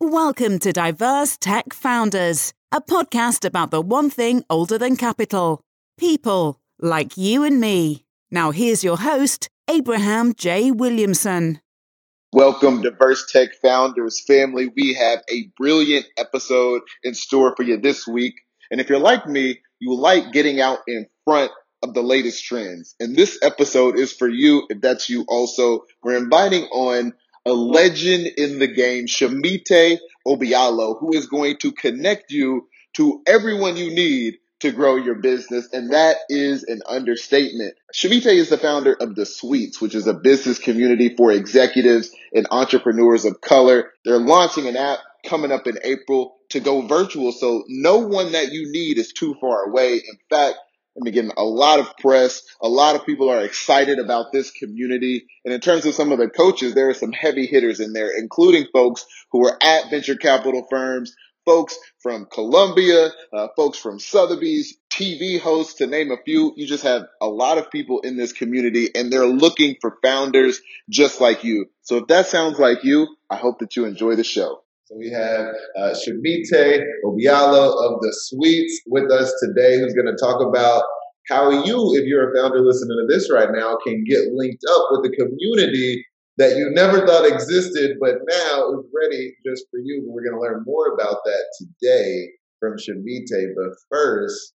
Welcome to Diverse Tech Founders, a podcast about the one thing older than capital people like you and me. Now, here's your host, Abraham J. Williamson. Welcome, Diverse Tech Founders family. We have a brilliant episode in store for you this week. And if you're like me, you like getting out in front of the latest trends. And this episode is for you if that's you also. We're inviting on a legend in the game, Shemite Obialo, who is going to connect you to everyone you need to grow your business. And that is an understatement. Shemite is the founder of The Suites, which is a business community for executives and entrepreneurs of color. They're launching an app coming up in April to go virtual. So no one that you need is too far away. In fact, Mean, getting a lot of press. A lot of people are excited about this community. And in terms of some of the coaches, there are some heavy hitters in there, including folks who are at venture capital firms, folks from Columbia, uh, folks from Sotheby's, TV hosts, to name a few. You just have a lot of people in this community and they're looking for founders just like you. So if that sounds like you, I hope that you enjoy the show. So we have uh, Obialo of the Suites with us today, who's going to talk about how you, if you're a founder listening to this right now, can get linked up with the community that you never thought existed, but now is ready just for you. But we're going to learn more about that today from Shemite. But first,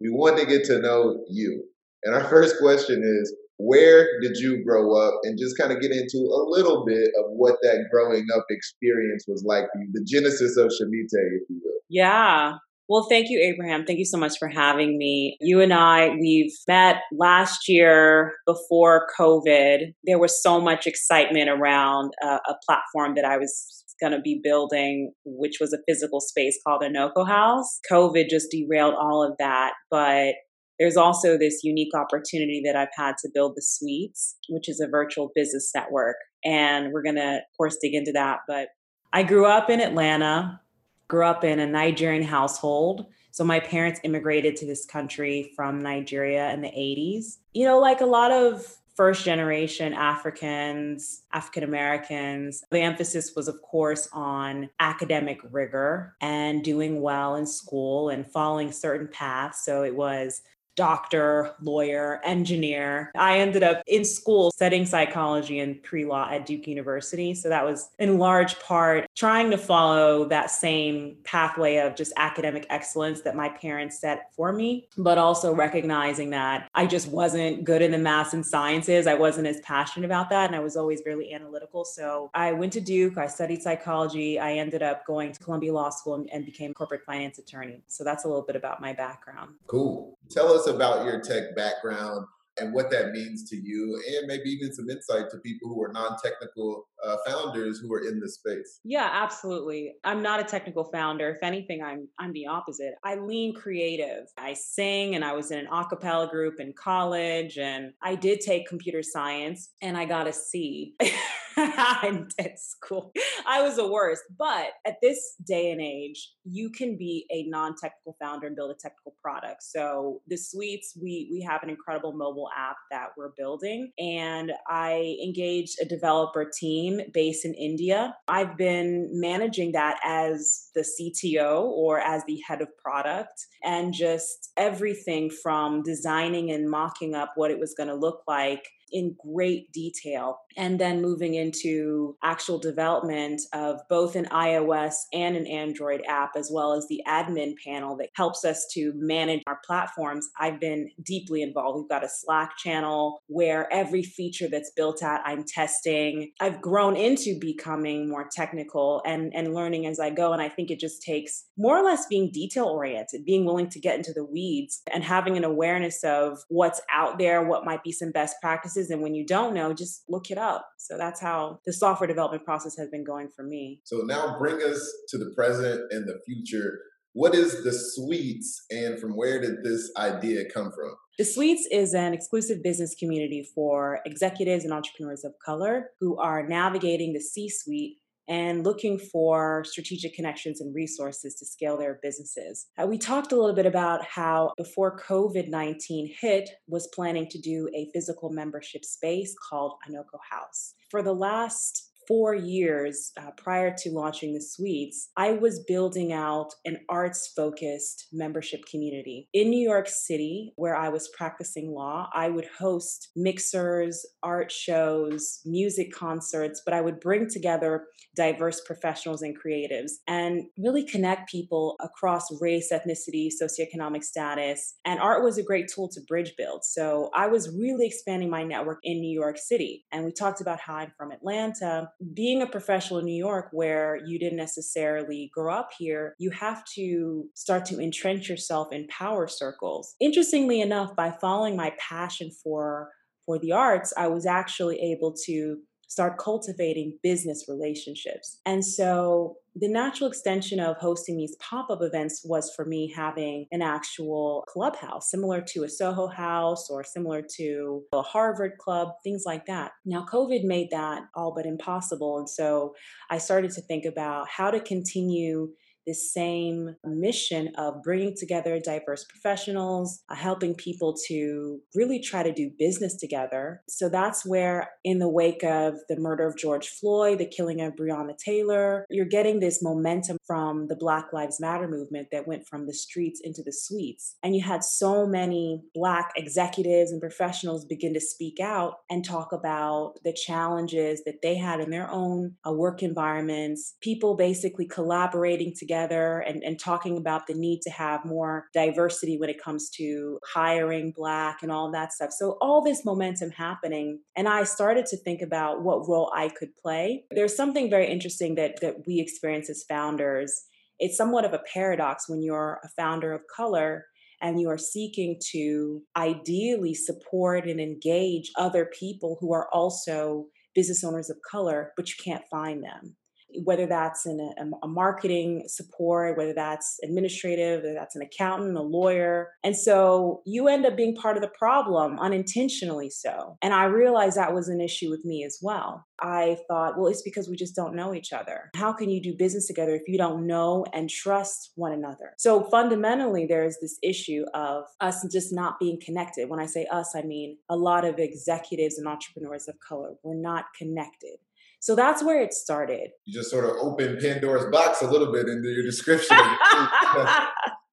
we want to get to know you. And our first question is where did you grow up and just kind of get into a little bit of what that growing up experience was like for you, the genesis of Shemite, if you will. Yeah. Well, thank you, Abraham. Thank you so much for having me. You and I, we've met last year before COVID. There was so much excitement around a, a platform that I was going to be building, which was a physical space called Anoko House. COVID just derailed all of that. But there's also this unique opportunity that I've had to build the Suites, which is a virtual business network. And we're going to, of course, dig into that. But I grew up in Atlanta, grew up in a Nigerian household. So my parents immigrated to this country from Nigeria in the 80s. You know, like a lot of first generation Africans, African Americans. The emphasis was, of course, on academic rigor and doing well in school and following certain paths. So it was doctor, lawyer, engineer. I ended up in school studying psychology and pre law at Duke University. So that was in large part trying to follow that same pathway of just academic excellence that my parents set for me, but also recognizing that I just wasn't good in the math and sciences. I wasn't as passionate about that. And I was always really analytical. So I went to Duke, I studied psychology. I ended up going to Columbia Law School and, became corporate finance attorney. So that's a little bit about my background. Cool. Tell us us about your tech background and what that means to you, and maybe even some insight to people who are non-technical uh, founders who are in this space. Yeah, absolutely. I'm not a technical founder. If anything, I'm I'm the opposite. I lean creative. I sing, and I was in an a cappella group in college, and I did take computer science, and I got a C. in dead school. I was the worst. But at this day and age, you can be a non-technical founder and build a technical product. So the suites, we we have an incredible mobile app that we're building. And I engaged a developer team based in India. I've been managing that as the CTO or as the head of product and just everything from designing and mocking up what it was going to look like in great detail and then moving into actual development of both an iOS and an Android app, as well as the admin panel that helps us to manage our platforms. I've been deeply involved. We've got a Slack channel where every feature that's built out, I'm testing. I've grown into becoming more technical and, and learning as I go. And I think it just takes more or less being detail oriented, being willing to get into the weeds and having an awareness of what's out there, what might be some best practices and when you don't know, just look it up. So that's how the software development process has been going for me. So now bring us to the present and the future. What is the Suites and from where did this idea come from? The Suites is an exclusive business community for executives and entrepreneurs of color who are navigating the C suite and looking for strategic connections and resources to scale their businesses. Uh, we talked a little bit about how before COVID 19 hit, was planning to do a physical membership space called Anoko House. For the last four years uh, prior to launching the suites, I was building out an arts focused membership community. In New York City, where I was practicing law, I would host mixers, art shows, music concerts, but I would bring together diverse professionals and creatives and really connect people across race, ethnicity, socioeconomic status. And art was a great tool to bridge build. So I was really expanding my network in New York City. And we talked about how I'm from Atlanta. Being a professional in New York, where you didn't necessarily grow up here, you have to start to entrench yourself in power circles. Interestingly enough, by following my passion for for the arts, I was actually able to start cultivating business relationships. And so the natural extension of hosting these pop up events was for me having an actual clubhouse, similar to a Soho house or similar to a Harvard club, things like that. Now, COVID made that all but impossible. And so I started to think about how to continue this same mission of bringing together diverse professionals, uh, helping people to really try to do business together. So that's where, in the wake of the murder of George Floyd, the killing of Breonna Taylor, you're getting this momentum from the Black Lives Matter movement that went from the streets into the suites. And you had so many Black executives and professionals begin to speak out and talk about the challenges that they had in their own uh, work environments, people basically collaborating together together and, and talking about the need to have more diversity when it comes to hiring Black and all that stuff. So, all this momentum happening. And I started to think about what role I could play. There's something very interesting that, that we experience as founders. It's somewhat of a paradox when you're a founder of color and you are seeking to ideally support and engage other people who are also business owners of color, but you can't find them whether that's in a, a, marketing support, whether that's administrative, whether that's an accountant, a lawyer. And so you end up being part of the problem unintentionally so. And I realized that was an issue with me as well. I thought, well, it's because we just don't know each other. How can you do business together if you don't know and trust one another? So fundamentally, there's this issue of us just not being connected. When I say us, I mean a lot of executives and entrepreneurs of color. We're not connected. So that's where it started. You just sort of opened Pandora's box a little bit into your description.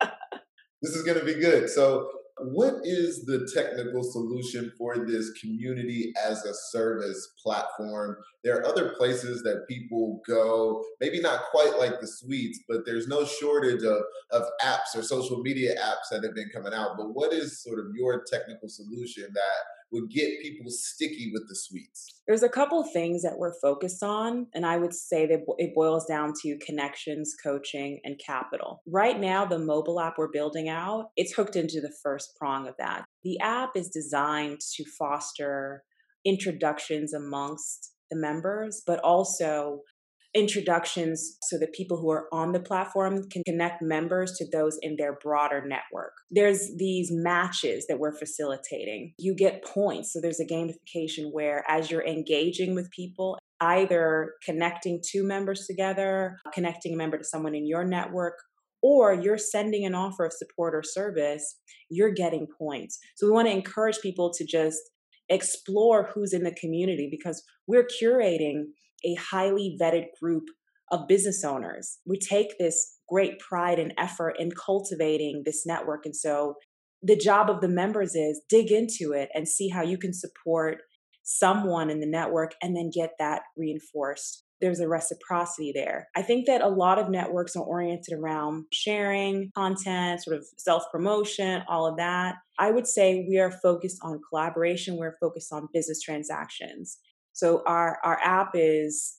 this is going to be good. So, what is the technical solution for this community as a service platform? There are other places that people go, maybe not quite like the suites, but there's no shortage of, of apps or social media apps that have been coming out. But what is sort of your technical solution that would get people sticky with the suites? There's a couple things that we're focused on, and I would say that it boils down to connections, coaching, and capital. Right now, the mobile app we're building out, it's hooked into the first prong of that. The app is designed to foster introductions amongst the members, but also introductions so that people who are on the platform can connect members to those in their broader network. There's these matches that we're facilitating. You get points. So there's a gamification where as you're engaging with people, either connecting two members together, connecting a member to someone in your network, or you're sending an offer of support or service, you're getting points. So we want to encourage people to just explore who's in the community because we're curating a highly vetted group of business owners. We take this great pride and effort in cultivating this network. And so the job of the members is dig into it and see how you can support someone in the network and then get that reinforced. There's a reciprocity there. I think that a lot of networks are oriented around sharing content, sort of self promotion, all of that. I would say we are focused on collaboration, we're focused on business transactions. So our our app is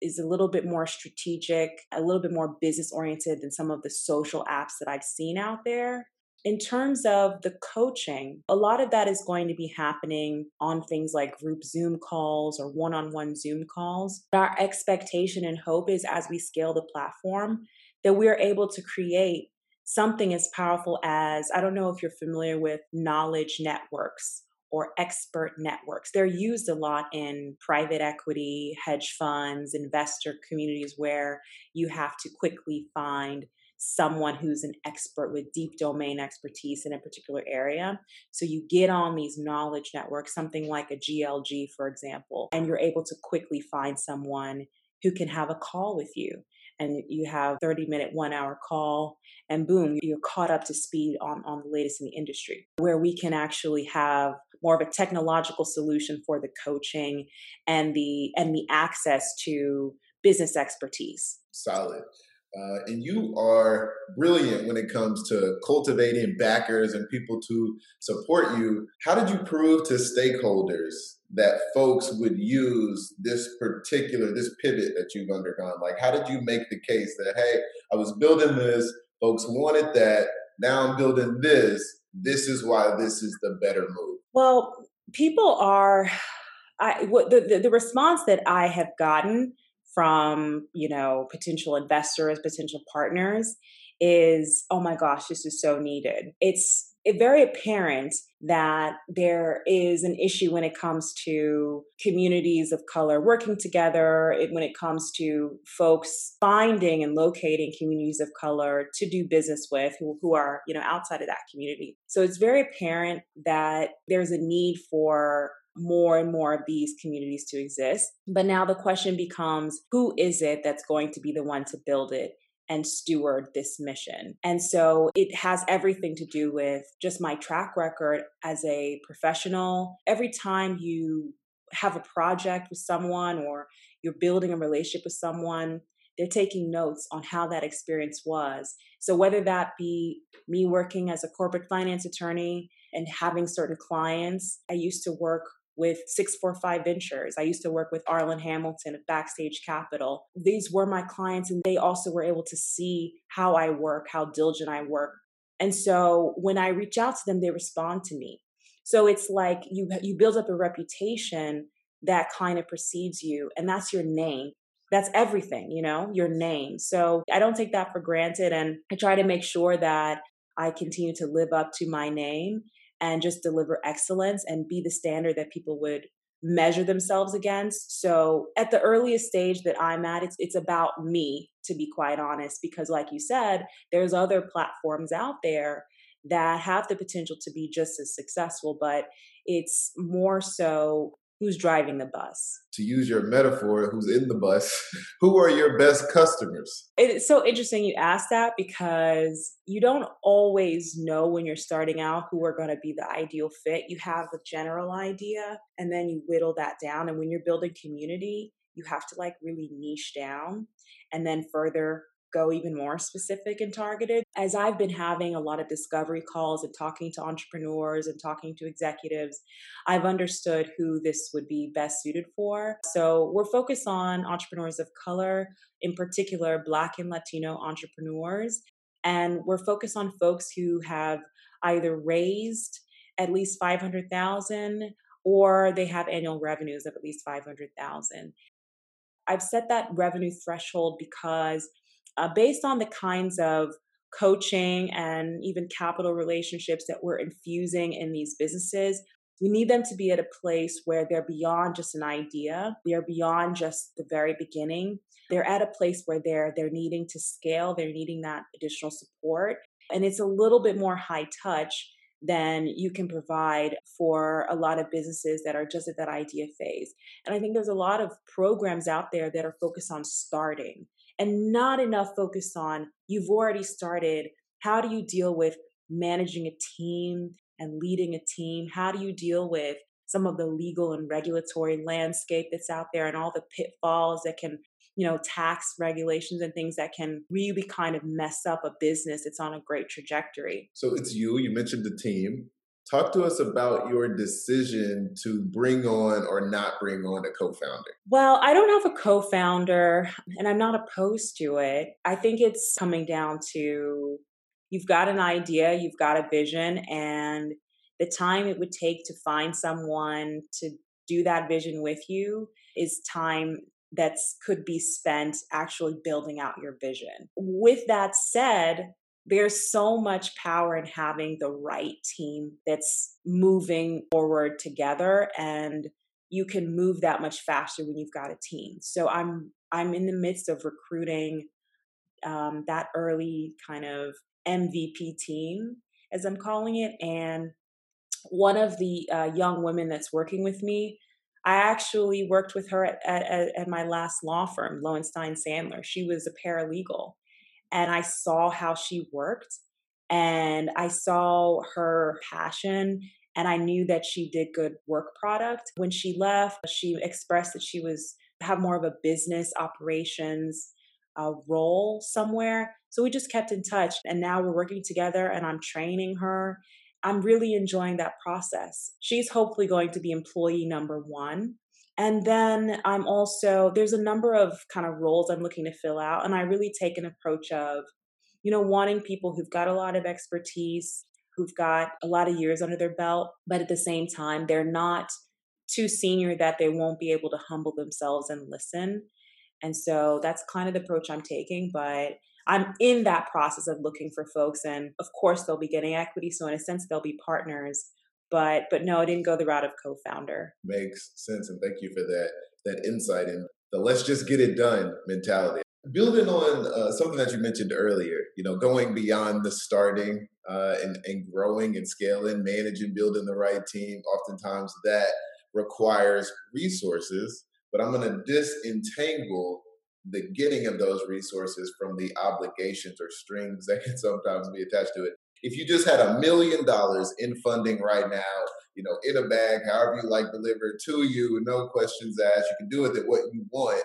is a little bit more strategic, a little bit more business oriented than some of the social apps that I've seen out there. In terms of the coaching, a lot of that is going to be happening on things like group Zoom calls or one on one Zoom calls. Our expectation and hope is as we scale the platform, that we are able to create something as powerful as I don't know if you're familiar with knowledge networks or expert networks. They're used a lot in private equity, hedge funds, investor communities where you have to quickly find someone who's an expert with deep domain expertise in a particular area. So you get on these knowledge networks, something like a GLG, for example, and you're able to quickly find someone who can have a call with you and you have 30 minute one hour call and boom you're caught up to speed on, on the latest in the industry where we can actually have more of a technological solution for the coaching and the and the access to business expertise. Solid uh, and you are brilliant when it comes to cultivating backers and people to support you. How did you prove to stakeholders that folks would use this particular this pivot that you've undergone? Like, how did you make the case that hey, I was building this, folks wanted that, now I'm building this. This is why this is the better move. Well, people are. I, the, the, the response that I have gotten from you know potential investors potential partners is oh my gosh this is so needed it's very apparent that there is an issue when it comes to communities of color working together, when it comes to folks finding and locating communities of color to do business with who, who are, you know, outside of that community. So it's very apparent that there's a need for more and more of these communities to exist. But now the question becomes who is it that's going to be the one to build it? and steward this mission. And so it has everything to do with just my track record as a professional. Every time you have a project with someone or you're building a relationship with someone, they're taking notes on how that experience was. So whether that be me working as a corporate finance attorney and having certain clients, I used to work with 645 Ventures. I used to work with Arlan Hamilton of Backstage Capital. These were my clients, and they also were able to see how I work, how diligent I work. And so when I reach out to them, they respond to me. So it's like you you build up a reputation that kind of precedes you, and that's your name. That's everything, you know, your name. So I don't take that for granted, and I try to make sure that I continue to live up to my name and just deliver excellence and be the standard that people would measure themselves against. So at the earliest stage that I'm at, it's it's about me, to be quite honest, because like you said, there's other platforms out there that have the potential to be just as successful, but it's more so who's driving the bus. To use your metaphor, who's in the bus, who are your best customers? It's so interesting you ask that because you don't always know when you're starting out who are going to be the ideal fit. You have a general idea and then you whittle that down. And when you're building community, you have to like really niche down and then further go even more specific and targeted. As I've been having a lot of discovery calls and talking to entrepreneurs and talking to executives, I've understood who this would be best suited for. So we're focused on entrepreneurs of color, in particular, Black and Latino entrepreneurs. And we're focused on folks who have either raised at least 500,000 or they have annual revenues of at least 500,000. I've set that revenue threshold because uh, based on the kinds of coaching and even capital relationships that we're infusing in these businesses, we need them to be at a place where they're beyond just an idea. They're beyond just the very beginning. They're at a place where they're they're needing to scale, they're needing that additional support. And it's a little bit more high touch than you can provide for a lot of businesses that are just at that idea phase. And I think there's a lot of programs out there that are focused on starting and not enough focus on you've already started. How do you deal with managing a team and leading a team? How do you deal with some of the legal and regulatory landscape that's out there and all the pitfalls that can you know tax regulations and things that can really kind of mess up a business it's on a great trajectory so it's you you mentioned the team Talk to us about your decision to bring on or not bring on a co founder. Well, I don't have a co founder and I'm not opposed to it. I think it's coming down to you've got an idea, you've got a vision, and the time it would take to find someone to do that vision with you is time that could be spent actually building out your vision. With that said, there's so much power in having the right team that's moving forward together and you can move that much faster when you've got a team so i'm i'm in the midst of recruiting um, that early kind of mvp team as i'm calling it and one of the uh, young women that's working with me I actually worked with her at, at, at my last law firm, Lowenstein Sandler. She was a paralegal. And I saw how she worked and I saw her passion and I knew that she did good work product. When she left, she expressed that she was have more of a business operations uh, role somewhere. So we just kept in touch and now we're working together and I'm training her I'm really enjoying that process. She's hopefully going to be employee number one. And then I'm also, there's a number of kind of roles I'm looking to fill out. And I really take an approach of, you know, wanting people who've got a lot of expertise, who've got a lot of years under their belt, but at the same time, they're not too senior that they won't be able to humble themselves and listen. And so that's kind of the approach I'm taking. But I'm in that process of looking for folks, and of course they'll be getting equity, so in a sense they'll be partners. But but no, I didn't go the route of co-founder. Makes sense, and thank you for that that insight and the let's just get it done mentality. Building on uh, something that you mentioned earlier, you know, going beyond the starting uh, and, and growing and scaling, managing, building the right team. Oftentimes that requires resources, but I'm going to disentangle the getting of those resources from the obligations or strings that can sometimes be attached to it. If you just had a million dollars in funding right now, you know, in a bag, however you like delivered to you, no questions asked, you can do with it what you want.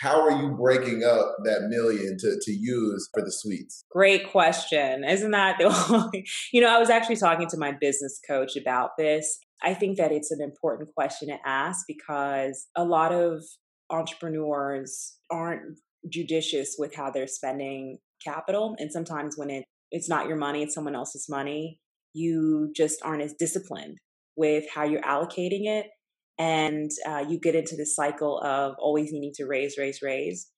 How are you breaking up that million to, to use for the suites? Great question. Isn't that the only, you know, I was actually talking to my business coach about this. I think that it's an important question to ask because a lot of entrepreneurs aren't judicious with how they're spending capital and sometimes when it it's not your money it's someone else's money. You just aren't as disciplined with how you're allocating it and uh, you get into this cycle of always needing to raise raise raise.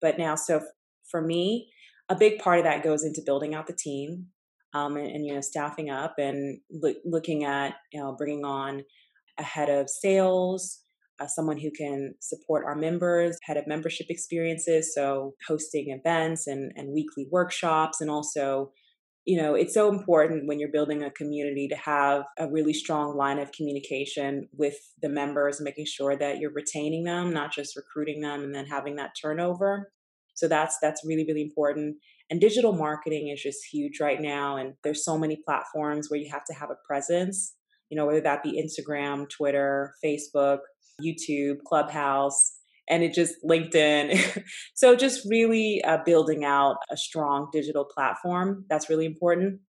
But now so for me a big part of that goes into building out the team um, and, and, you know staffing up and looking at you know bringing on a head of sales uh, someone who can support our members, head of membership experiences, so hosting events and, and weekly workshops, and also you know, it's so important when you're building a community to have a really strong line of communication with the members, making sure that you're retaining them, not just recruiting them and then having that turnover. So that's that's really really important. And digital marketing is just huge right now and there's so many platforms where you have to have a presence, you know, whether that be Instagram, Twitter, Facebook, YouTube, Clubhouse, and it just LinkedIn. so just really uh, building out a strong digital platform. That's really important.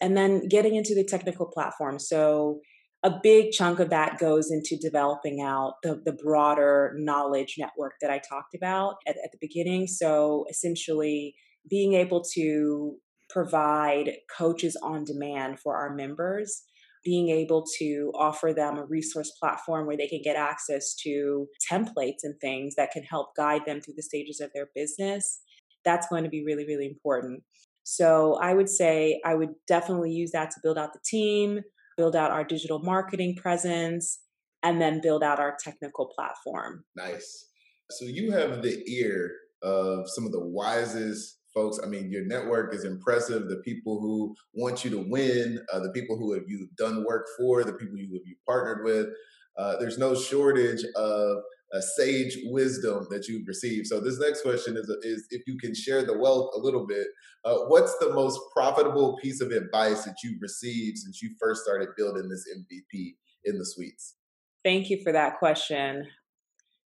And then getting into the technical platform. So a big chunk of that goes into developing out the, the broader knowledge network that I talked about at, at the beginning. So essentially being able to provide coaches on demand for our members being able to offer them a resource platform where they can get access to templates and things that can help guide them through the stages of their business, that's going to be really, really important. So I would say I would definitely use that to build out the team, build out our digital marketing presence, and then build out our technical platform. Nice. So you have the ear of some of the wisest folks. I mean, your network is impressive. The people who want you to win, uh, the people who have you done work for, the people you have you partnered with. Uh, there's no shortage of a sage wisdom that you've received. So this next question is, is if you can share the wealth a little bit, uh, what's the most profitable piece of advice that you've received since you first started building this MVP in the suites? Thank you for that question.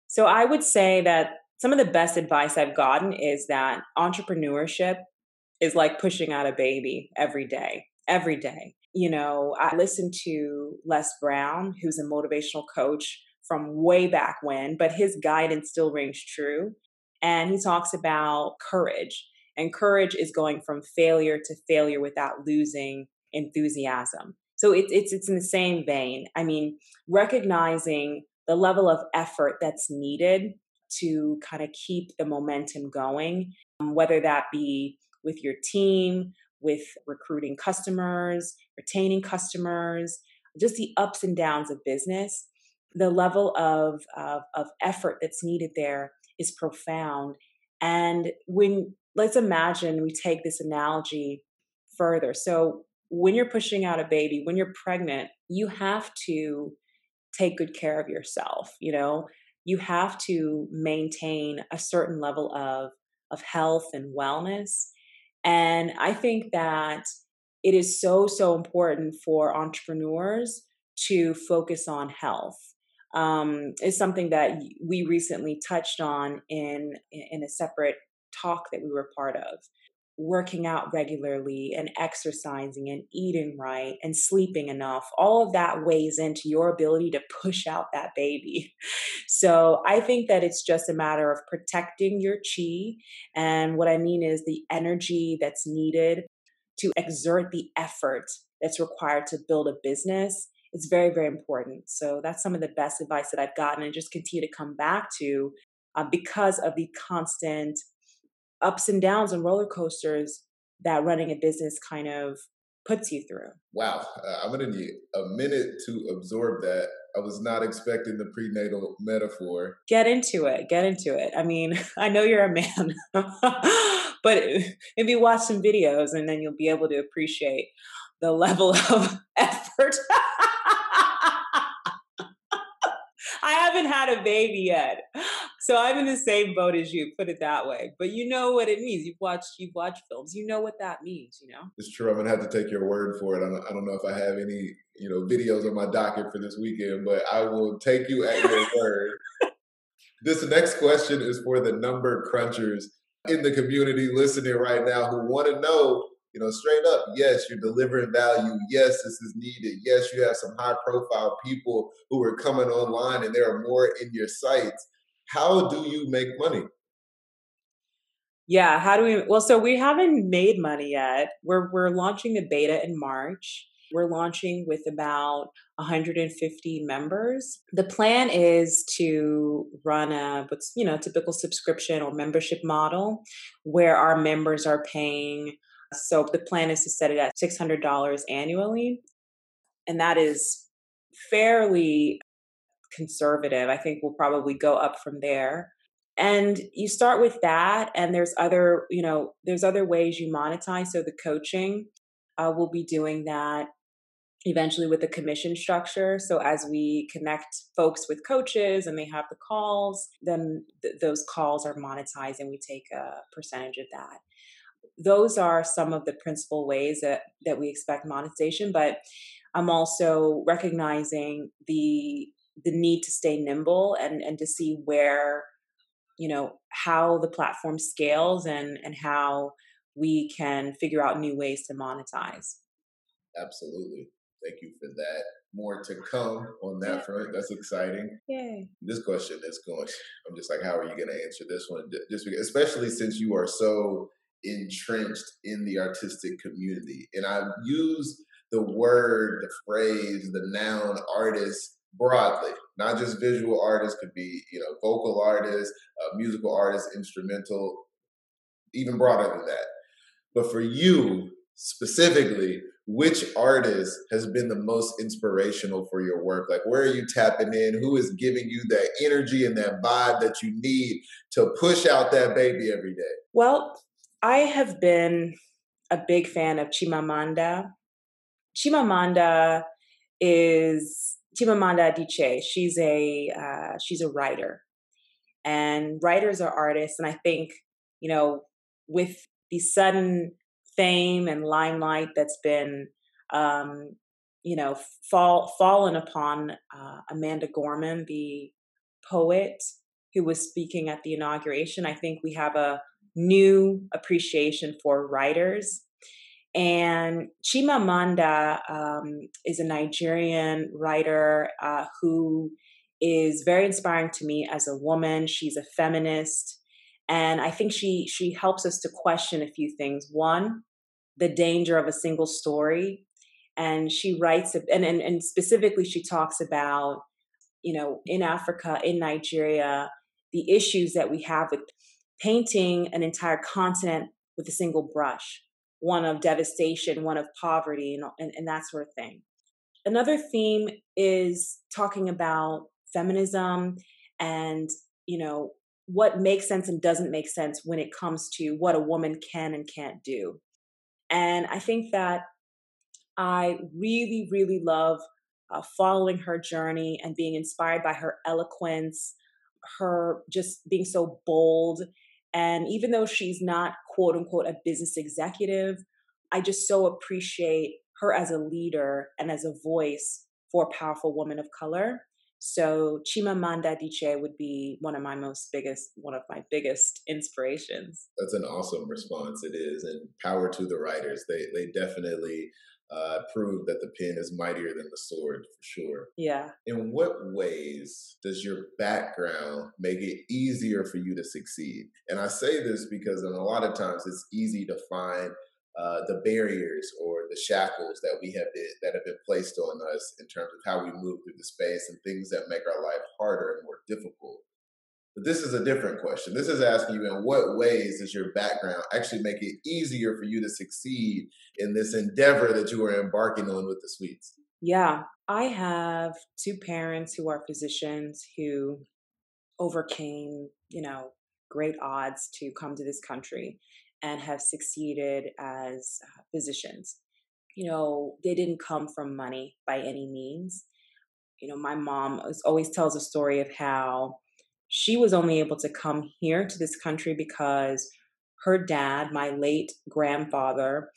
So I would say that some of the best advice I've gotten is that entrepreneurship is like pushing out a baby every day, every day. You know, I listened to Les Brown, who's a motivational coach from way back when, but his guidance still rings true. And he talks about courage. And courage is going from failure to failure without losing enthusiasm. So it, it's it's in the same vein. I mean, recognizing the level of effort that's needed to kind of keep the momentum going, um, whether that be with your team, with recruiting customers, retaining customers, just the ups and downs of business. The level of, of, of effort that's needed there is profound. And when, let's imagine we take this analogy further. So when you're pushing out a baby, when you're pregnant, you have to take good care of yourself, you know? You have to maintain a certain level of of health and wellness. And I think that it is so so important for entrepreneurs to focus on health. Um, is something that we recently touched on in in a separate talk that we were part of working out regularly and exercising and eating right and sleeping enough, all of that weighs into your ability to push out that baby. So I think that it's just a matter of protecting your chi. And what I mean is the energy that's needed to exert the effort that's required to build a business. It's very, very important. So that's some of the best advice that I've gotten and just continue to come back to uh, because of the constant ups and downs and roller coasters that running a business kind of puts you through. Wow, uh, I'm gonna need a minute to absorb that. I was not expecting the prenatal metaphor. Get into it. Get into it. I mean, I know you're a man, but maybe watch some videos and then you'll be able to appreciate the level of effort. I haven't had a baby yet. So I'm in the same boat as you, put it that way. But you know what it means. You've watched you've watched films. You know what that means, you know? It's true. I'm gonna have to take your word for it. I don't, I don't know if I have any, you know, videos on my docket for this weekend, but I will take you at your word. This next question is for the number crunchers in the community listening right now who want to know you know, straight up, yes, you're delivering value. Yes, this is needed. Yes, you have some high profile people who are coming online and there are more in your sights. How do you make money? Yeah, how do we well so we haven't made money yet. We're we're launching the beta in March. We're launching with about 150 members. The plan is to run a what's you know typical subscription or membership model where our members are paying so the plan is to set it at $600 annually. And that is fairly conservative. I think we'll probably go up from there. And you start with that, and there's other, you know, there's other ways you monetize. So the coaching, uh, we'll be doing that eventually with the commission structure. So as we connect folks with coaches and they have the calls, then th- those calls are monetized, and we take a percentage of that those are some of the principal ways that, that we expect monetization. But I'm also recognizing the the need to stay nimble and and to see where you know how the platform scales and and how we can figure out new ways to monetize. Absolutely. Thank you for that. More to come on that front. That's exciting. Yay. this question is going i'm just like how are you going to answer this one? Just because, especially since you are so entrenched in the artistic community. And I use the word, the phrase, the noun artist broadly, not just visual artists, could be, you know, vocal artists, uh, musical artists, instrumental, even broader than that. But for you specifically, which artist has been the most inspirational for your work? Like, where are you tapping in? Who is giving you that energy and that vibe that you need to push out that baby every day? Well, I have been a big fan of Chimamanda. Chimamanda is Chimamanda Adichie. She's a uh, she's a writer, and writers are artists. And I think you know with the sudden fame and limelight that's been um, you know fall fallen upon uh, Amanda Gorman, the poet who was speaking at the inauguration. I think we have a new appreciation for writers. And Chimamanda um, is a Nigerian writer uh, who is very inspiring to me as a woman. She's a feminist, and I think she she helps us to question a few things. One, the danger of a single story, and she writes and and, and specifically she talks about you know in Africa, in Nigeria, the issues that we have with painting an entire continent with a single brush, one of devastation, one of poverty, and, and, and that sort of thing. Another theme is talking about feminism and, you know, what makes sense and doesn't make sense when it comes to what a woman can and can't do. And I think that I really, really love uh, following her journey and being inspired by her eloquence, her just being so bold. And even though she's not quote unquote a business executive, I just so appreciate her as a leader and as a voice for powerful woman of color. So Chimamanda Adichie would be one of my most biggest, one of my biggest inspirations. That's an awesome response. It is, and power to the writers. They they definitely uh, prove that the pen is mightier than the sword for sure. Yeah. In what ways does your background make it easier for you to succeed? And I say this because in a lot of times it's easy to find uh, the barriers or the shackles that we have been, that have been placed on us in terms of how we move through the space and things that make our life harder and more difficult. But this is a different question. This is asking you in what ways does your background actually make it easier for you to succeed in this endeavor that you are embarking on with the suites? Yeah, I have two parents who are physicians who overcame, you know, great odds to come to this country and have succeeded as uh, physicians. You know, they didn't come from money by any means. You know, my mom always tells a story of how she was only able to come here to this country because her dad, my late grandfather,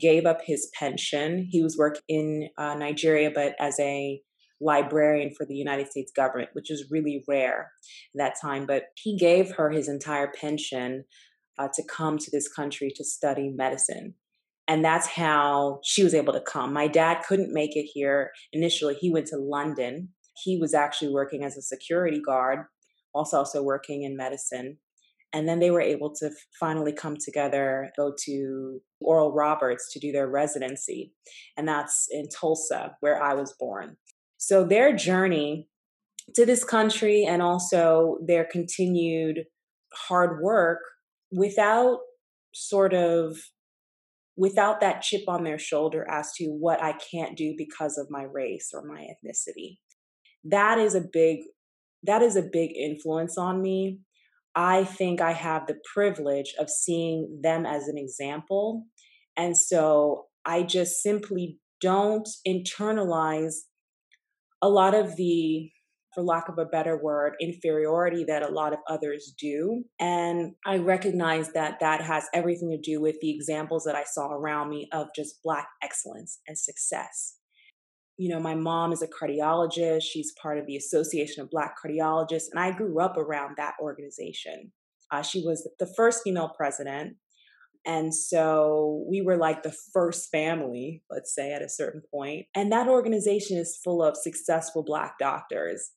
gave up his pension. He was working in uh, Nigeria, but as a librarian for the United States government, which is really rare at that time. But he gave her his entire pension uh, to come to this country to study medicine. And that's how she was able to come. My dad couldn't make it here initially. He went to London. He was actually working as a security guard, also also working in medicine. And then they were able to finally come together, go to Oral Roberts to do their residency. And that's in Tulsa, where I was born. So their journey to this country and also their continued hard work without sort of without that chip on their shoulder as to what I can't do because of my race or my ethnicity. That is a big that is a big influence on me. I think I have the privilege of seeing them as an example. And so I just simply don't internalize a lot of the for lack of a better word, inferiority that a lot of others do. And I recognize that that has everything to do with the examples that I saw around me of just Black excellence and success. You know, my mom is a cardiologist. She's part of the Association of Black Cardiologists, and I grew up around that organization. Uh, she was the first female president. And so we were like the first family, let's say, at a certain point. And that organization is full of successful Black doctors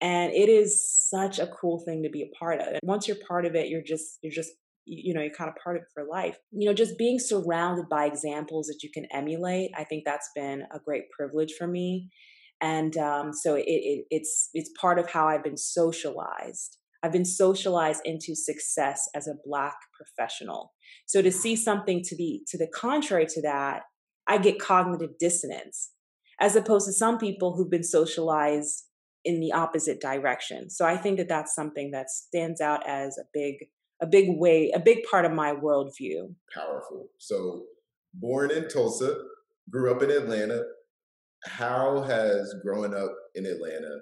and it is such a cool thing to be a part of and once you're part of it you're just you're just you know you're kind of part of it for life. You know just being surrounded by examples that you can emulate i think that's been a great privilege for me. And um, so it, it, it's it's part of how i've been socialized. I've been socialized into success as a black professional. So to see something to the to the contrary to that i get cognitive dissonance as opposed to some people who've been socialized in the opposite direction. So I think that that's something that stands out as a big a big way, a big part of my worldview. Powerful. So born in Tulsa, grew up in Atlanta. How has growing up in Atlanta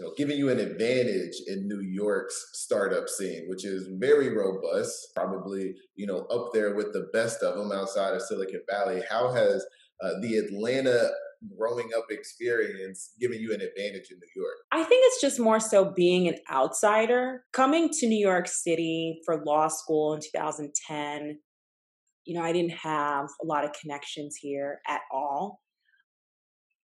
you know, giving you an advantage in New York's startup scene, which is very robust, probably you know up there with the best of them outside of Silicon Valley. How has uh, the Atlanta growing up experience giving you an advantage in New York? I think it's just more so being an outsider. Coming to New York City for law school in 2010, you know, I didn't have a lot of connections here at all.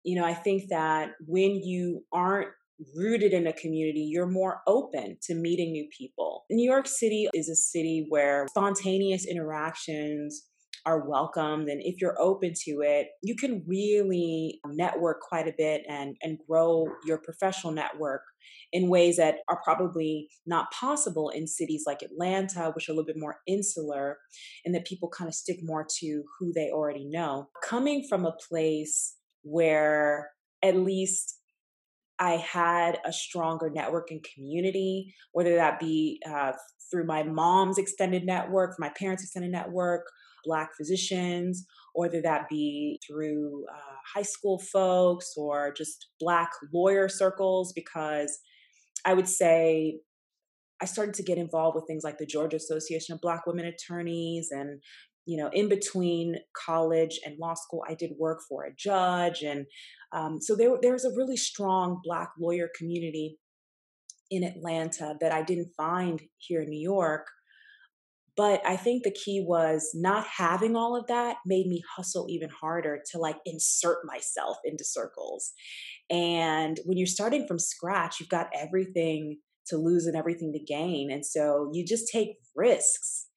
You know, I think that when you aren't rooted in a community, you're more open to meeting new people. New York City is a city where spontaneous interactions are welcomed and if you're open to it you can really network quite a bit and and grow your professional network in ways that are probably not possible in cities like Atlanta which are a little bit more insular and that people kind of stick more to who they already know. Coming from a place where at least I had a stronger network and community, whether that be uh, through my mom's extended network, my parents' extended network, Black physicians, or whether that be through uh, high school folks or just Black lawyer circles, because I would say I started to get involved with things like the Georgia Association of Black Women Attorneys and you know, in between college and law school, I did work for a judge. And um, so there, there was a really strong Black lawyer community in Atlanta that I didn't find here in New York. But I think the key was not having all of that made me hustle even harder to like insert myself into circles. And when you're starting from scratch, you've got everything to lose and everything to gain. And so you just take risks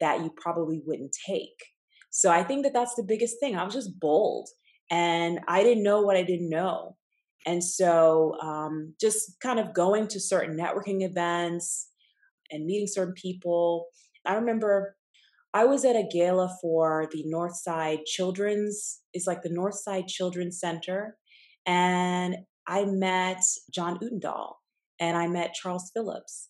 that you probably wouldn't take. So I think that that's the biggest thing. I was just bold and I didn't know what I didn't know. And so um, just kind of going to certain networking events and meeting certain people. I remember I was at a gala for the Northside Children's, it's like the Northside Children's Center. And I met John Utendahl and I met Charles Phillips.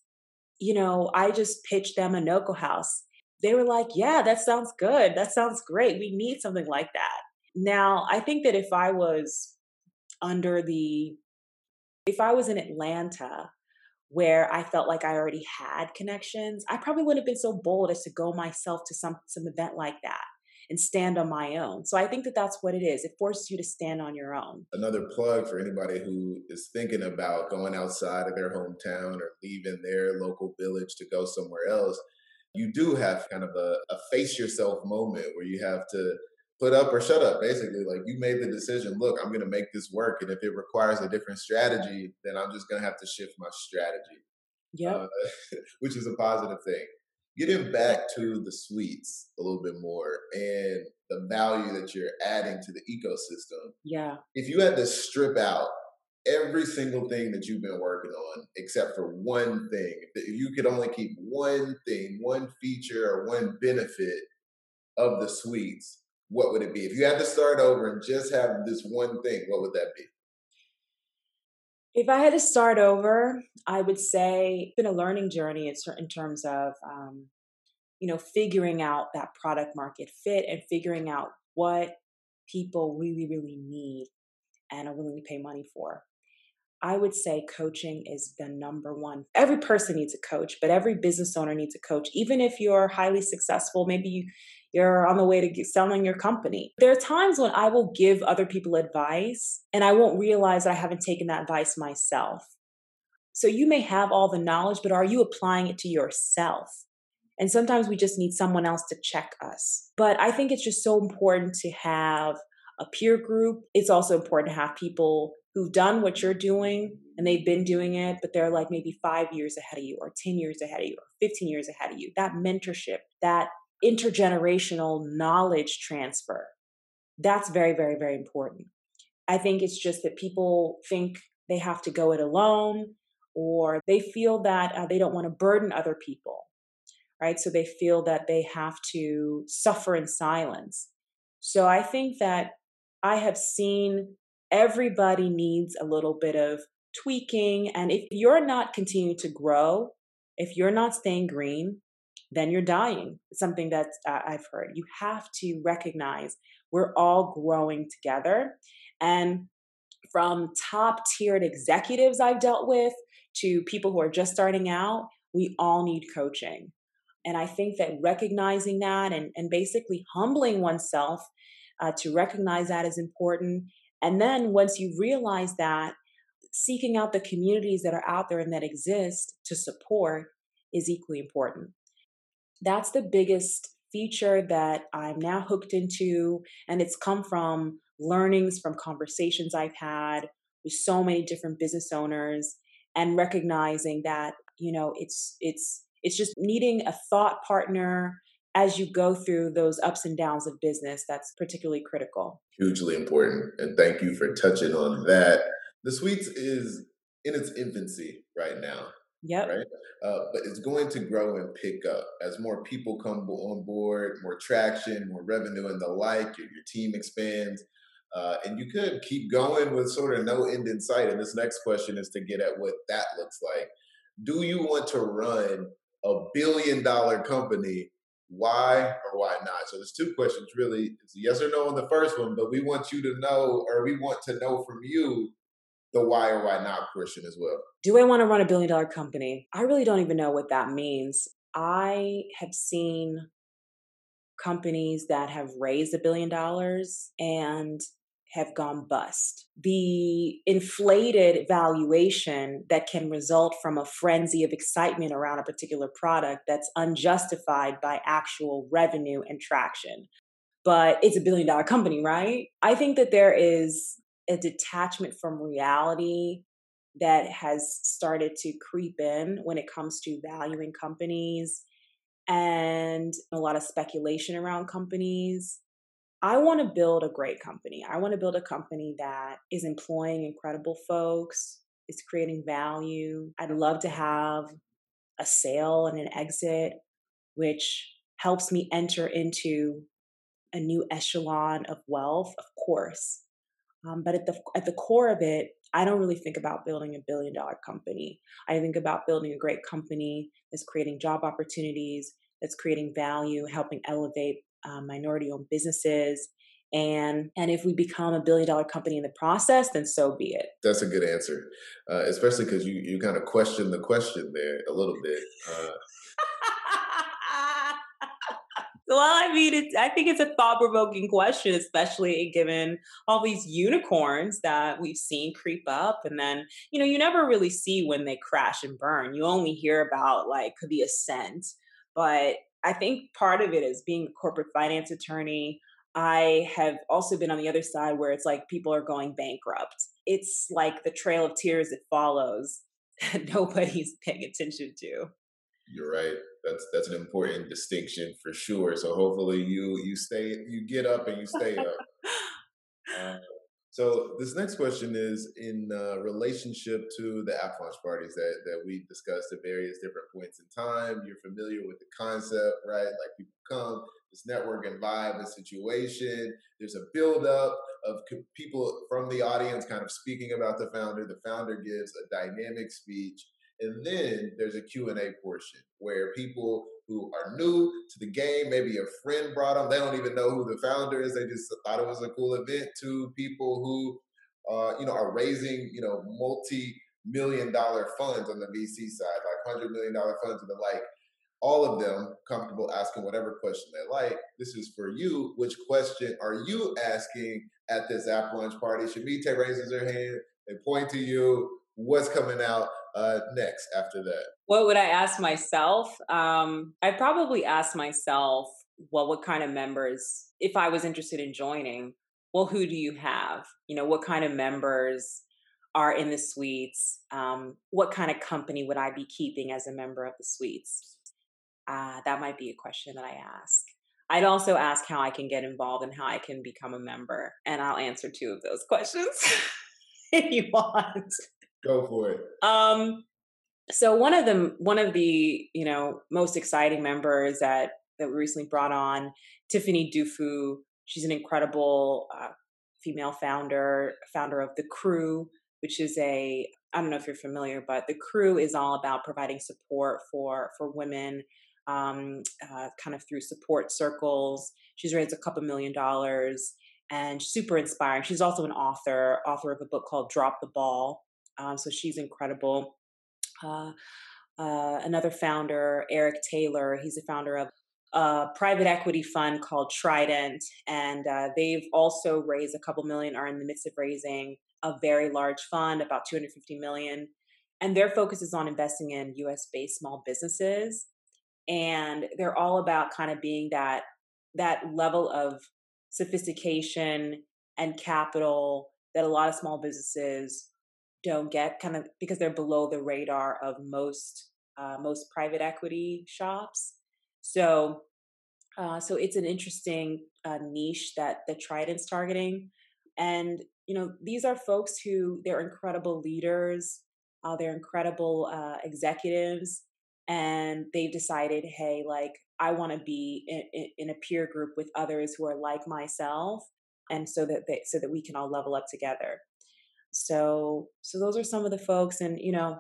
You know, I just pitched them a NoCo house they were like, yeah, that sounds good. That sounds great. We need something like that. Now, I think that if I was under the, if I was in Atlanta, where I felt like I already had connections, I probably wouldn't have been so bold as to go myself to some some event like that and stand on my own. So I think that that's what it is. It forces you to stand on your own. Another plug for anybody who is thinking about going outside of their hometown or leaving their local village to go somewhere else you do have kind of a, a face yourself moment where you have to put up or shut up basically like you made the decision look i'm going to make this work and if it requires a different strategy then i'm just going to have to shift my strategy. Yeah uh, which is a positive thing. Getting back to the suites a little bit more and the value that you're adding to the ecosystem yeah. if you had to strip out every single thing that you've been working on except for one thing. If you could only keep one thing, one feature, or one benefit of the suites, what would it be? If you had to start over and just have this one thing, what would that be? If I had to start over, I would say it's been a learning journey in, terms of, um, you know, figuring out that product market fit and figuring out what people really, really need and are willing to pay money for. I would say coaching is the number one. Every person needs a coach, but every business owner needs a coach. Even if you're highly successful, maybe you, you're on the way to selling your company. There are times when I will give other people advice and I won't realize that I haven't taken that advice myself. So you may have all the knowledge, but are you applying it to yourself? And sometimes we just need someone else to check us. But I think it's just so important to have a peer group. It's also important to have people who've done what you're doing and they've been doing it, but they're like maybe five years ahead of you, or 10 years ahead of you, or 15 years ahead of you. That mentorship, that intergenerational knowledge transfer, that's very, very, very important. I think it's just that people think they have to go it alone, or they feel that uh, they don't want to burden other people, right? So they feel that they have to suffer in silence. So I think that I have seen everybody needs a little bit of tweaking. And if you're not continuing to grow, if you're not staying green, then you're dying. Something that uh, I've heard. You have to recognize we're all growing together. And from top tiered executives I've dealt with to people who are just starting out, we all need coaching. And I think that recognizing that and, and basically humbling oneself uh, to recognize that is important and then once you realize that, seeking out the communities that are out there and that exist to support is equally important. That's the biggest feature that I'm now hooked into. And it's come from learnings from conversations I've had with so many different business owners and recognizing that, you know, it's, it's, it's just needing a thought partner as you go through those ups and downs of business, that's particularly critical. Hugely important. And thank you for touching on that. The Suites is in its infancy right now. Yep. Right. Uh, but it's going to grow and pick up as more people come on board, more traction, more revenue, and the like. Your, your team expands. Uh, and you could keep going with sort of no end in sight. And this next question is to get at what that looks like. Do you want to run a billion dollar company? Why or why not? So there's two questions really. It's yes or no on the first one, but we want you to know, or we want to know from you the why or why not question as well. Do I want to run a billion dollar company? I really don't even know what that means. I have seen companies that have raised a billion dollars and have gone bust. The inflated valuation that can result from a frenzy of excitement around a particular product that's unjustified by actual revenue and traction. But it's a billion dollar company, right? I think that there is a detachment from reality that has started to creep in when it comes to valuing companies and a lot of speculation around companies. I want to build a great company. I want to build a company that is employing incredible folks, is creating value. I'd love to have a sale and an exit, which helps me enter into a new echelon of wealth, of course. Um, but at the at the core of it, I don't really think about building a billion dollar company. I think about building a great company that's creating job opportunities, that's creating value, helping elevate um, minority owned businesses. And, and if we become a billion dollar company in the process, then so be it. That's a good answer, uh, especially because you, you kind of question the question there a little bit. Uh, well, I mean, it's, I think it's a thought provoking question, especially given all these unicorns that we've seen creep up. And then, you know, you never really see when they crash and burn. You only hear about like the ascent. But I think part of it is being a corporate finance attorney. I have also been on the other side where it's like people are going bankrupt. It's like the trail of tears that follows that nobody's paying attention to. You're right. That's that's an important distinction for sure. So hopefully you you stay you get up and you stay up. uh, so this next question is in uh, relationship to the app launch parties that that we discussed at various different points in time. You're familiar with the concept, right? Like people come, this network and vibe and situation. There's a buildup of people from the audience kind of speaking about the founder. The founder gives a dynamic speech and then there's a Q&A portion where people who are new to the game, maybe a friend brought them, they don't even know who the founder is, they just thought it was a cool event to people who uh, you know, are raising, you know, multi-million dollar funds on the VC side, like hundred million dollar funds and the like. All of them comfortable asking whatever question they like. This is for you. Which question are you asking at this app launch party? Shamite raises her hand. They point to you. What's coming out? Uh, next after that? What would I ask myself? Um, I probably ask myself, well, what kind of members, if I was interested in joining, well, who do you have? You know, what kind of members are in the suites? Um, what kind of company would I be keeping as a member of the suites? Uh, that might be a question that I ask. I'd also ask how I can get involved and how I can become a member, and I'll answer two of those questions if you want. Go for it. Um, so one of the one of the you know most exciting members that that we recently brought on, Tiffany Dufu. She's an incredible uh, female founder, founder of the Crew, which is a I don't know if you're familiar, but the Crew is all about providing support for for women, um, uh, kind of through support circles. She's raised a couple million dollars and super inspiring. She's also an author, author of a book called Drop the Ball, um, so she's incredible. Uh, uh, another founder, Eric Taylor, he's a founder of a private equity fund called Trident, and uh, they've also raised a couple million, are in the midst of raising a very large fund, about 250 million. And their focus is on investing in US based small businesses. And they're all about kind of being that that level of sophistication and capital that a lot of small businesses don't get kind of because they're below the radar of most uh, most private equity shops. So Uh, so it's an interesting uh, niche that the Trident's targeting. And, you know, these are folks who they're incredible leaders, uh, they're incredible uh, executives, and they've decided, hey, like, I want to be in, in, a peer group with others who are like myself, and so that they, so that we can all level up together. So, so those are some of the folks, and you know,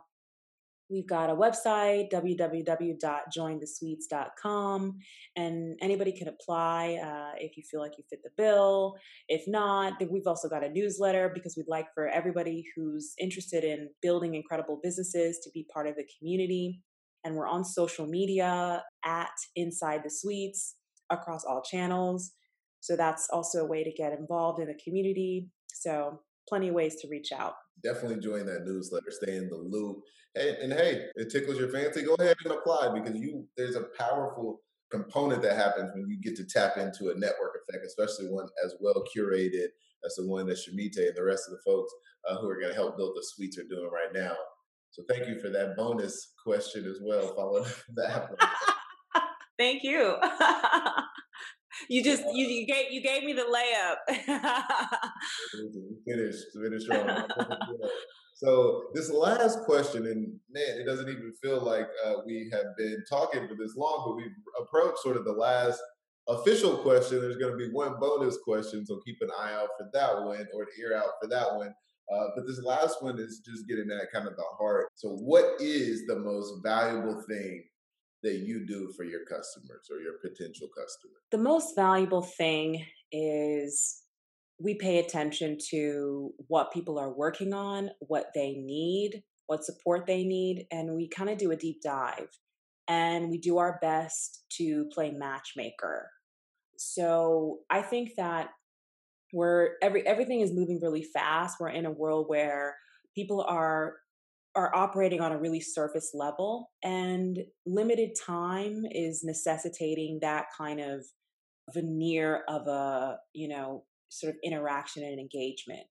We've got a website, www.jointhesuites.com, and anybody can apply uh, if you feel like you fit the bill. If not, we've also got a newsletter because we'd like for everybody who's interested in building incredible businesses to be part of the community. And we're on social media at Inside the Suites across all channels. So that's also a way to get involved in the community. So plenty of ways to reach out. Definitely join that newsletter, stay in the loop. Hey, and hey, it tickles your fancy. Go ahead and apply because you there's a powerful component that happens when you get to tap into a network effect, especially one as well curated as the one that Shamite and the rest of the folks uh, who are going to help build the suites are doing right now. So thank you for that bonus question as well, following that. thank you. you just you, you gave you gave me the layup. finish finish strong. so this last question, and man, it doesn't even feel like uh, we have been talking for this long, but we've approached sort of the last official question. There's going to be one bonus question, so keep an eye out for that one or an ear out for that one. Uh, but this last one is just getting at kind of the heart. So, what is the most valuable thing that you do for your customers or your potential customers? The most valuable thing is we pay attention to what people are working on, what they need, what support they need, and we kind of do a deep dive and we do our best to play matchmaker. So I think that we're every everything is moving really fast. We're in a world where people are are operating on a really surface level and limited time is necessitating that kind of veneer of a you know sort of interaction and engagement.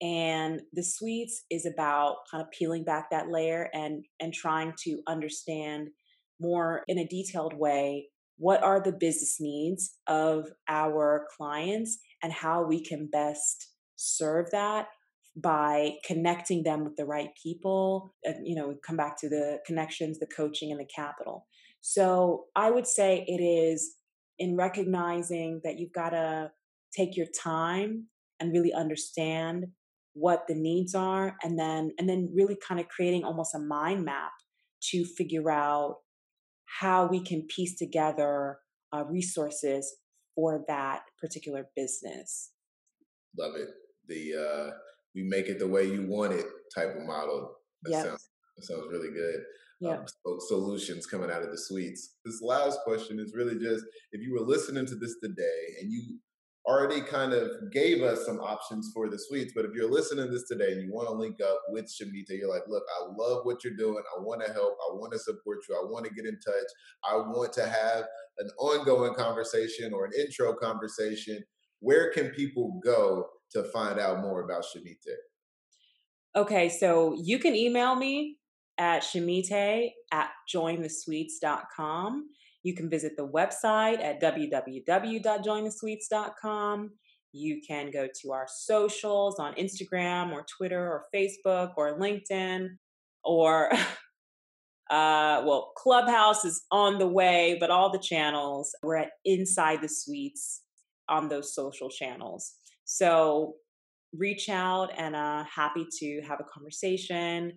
And the suites is about kind of peeling back that layer and and trying to understand more in a detailed way what are the business needs of our clients and how we can best serve that by connecting them with the right people you know come back to the connections the coaching and the capital. So i would say it is in recognizing that you've got to take your time and really understand what the needs are and then and then really kind of creating almost a mind map to figure out how we can piece together uh, resources for that particular business. Love it. The uh we make it the way you want it type of model. That, yep. sounds, that sounds really good. Yeah. Um, solutions coming out of the suites. This last question is really just if you were listening to this today and you already kind of gave us some options for the suites, but if you're listening to this today and you want to link up with Shamita, you're like, look, I love what you're doing. I want to help. I want to support you. I want to get in touch. I want to have an ongoing conversation or an intro conversation. Where can people go to find out more about Shamite? Okay, so you can email me at shamite at jointhesuites.com. You can visit the website at www.jointhesuites.com. You can go to our socials on Instagram or Twitter or Facebook or LinkedIn or, uh, well, Clubhouse is on the way, but all the channels, we're at Inside the Suites on those social channels. So reach out and uh, happy to have a conversation.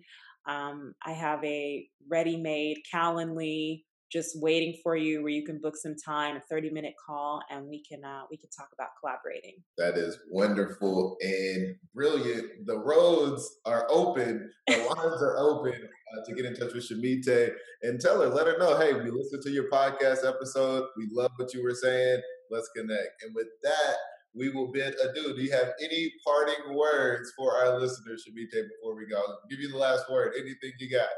Um, I have a ready-made Calendly just waiting for you where you can book some time, a 30 minute call, and we can uh, we can talk about collaborating. That is wonderful and brilliant. The roads are open, the lines are open uh, to get in touch with Shamite and tell her, let her know, hey, we listened to your podcast episode. We love what you were saying. Let's connect. And with that, we will bid adieu. Do you have any parting words for our listeners, Shamite, before we go? I'll give you the last word. Anything you got?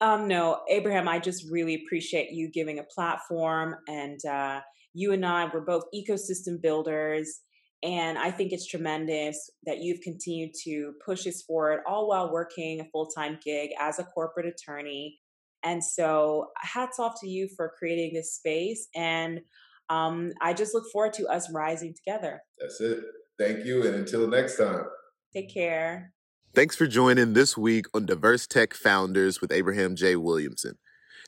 Um, no, Abraham, I just really appreciate you giving a platform. And uh, you and I, we're both ecosystem builders. And I think it's tremendous that you've continued to push this forward, all while working a full time gig as a corporate attorney. And so, hats off to you for creating this space. And um, I just look forward to us rising together. That's it. Thank you. And until next time. Take care. Thanks for joining this week on Diverse Tech Founders with Abraham J. Williamson.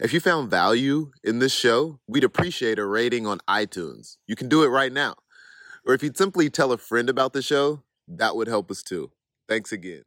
If you found value in this show, we'd appreciate a rating on iTunes. You can do it right now. Or if you'd simply tell a friend about the show, that would help us too. Thanks again.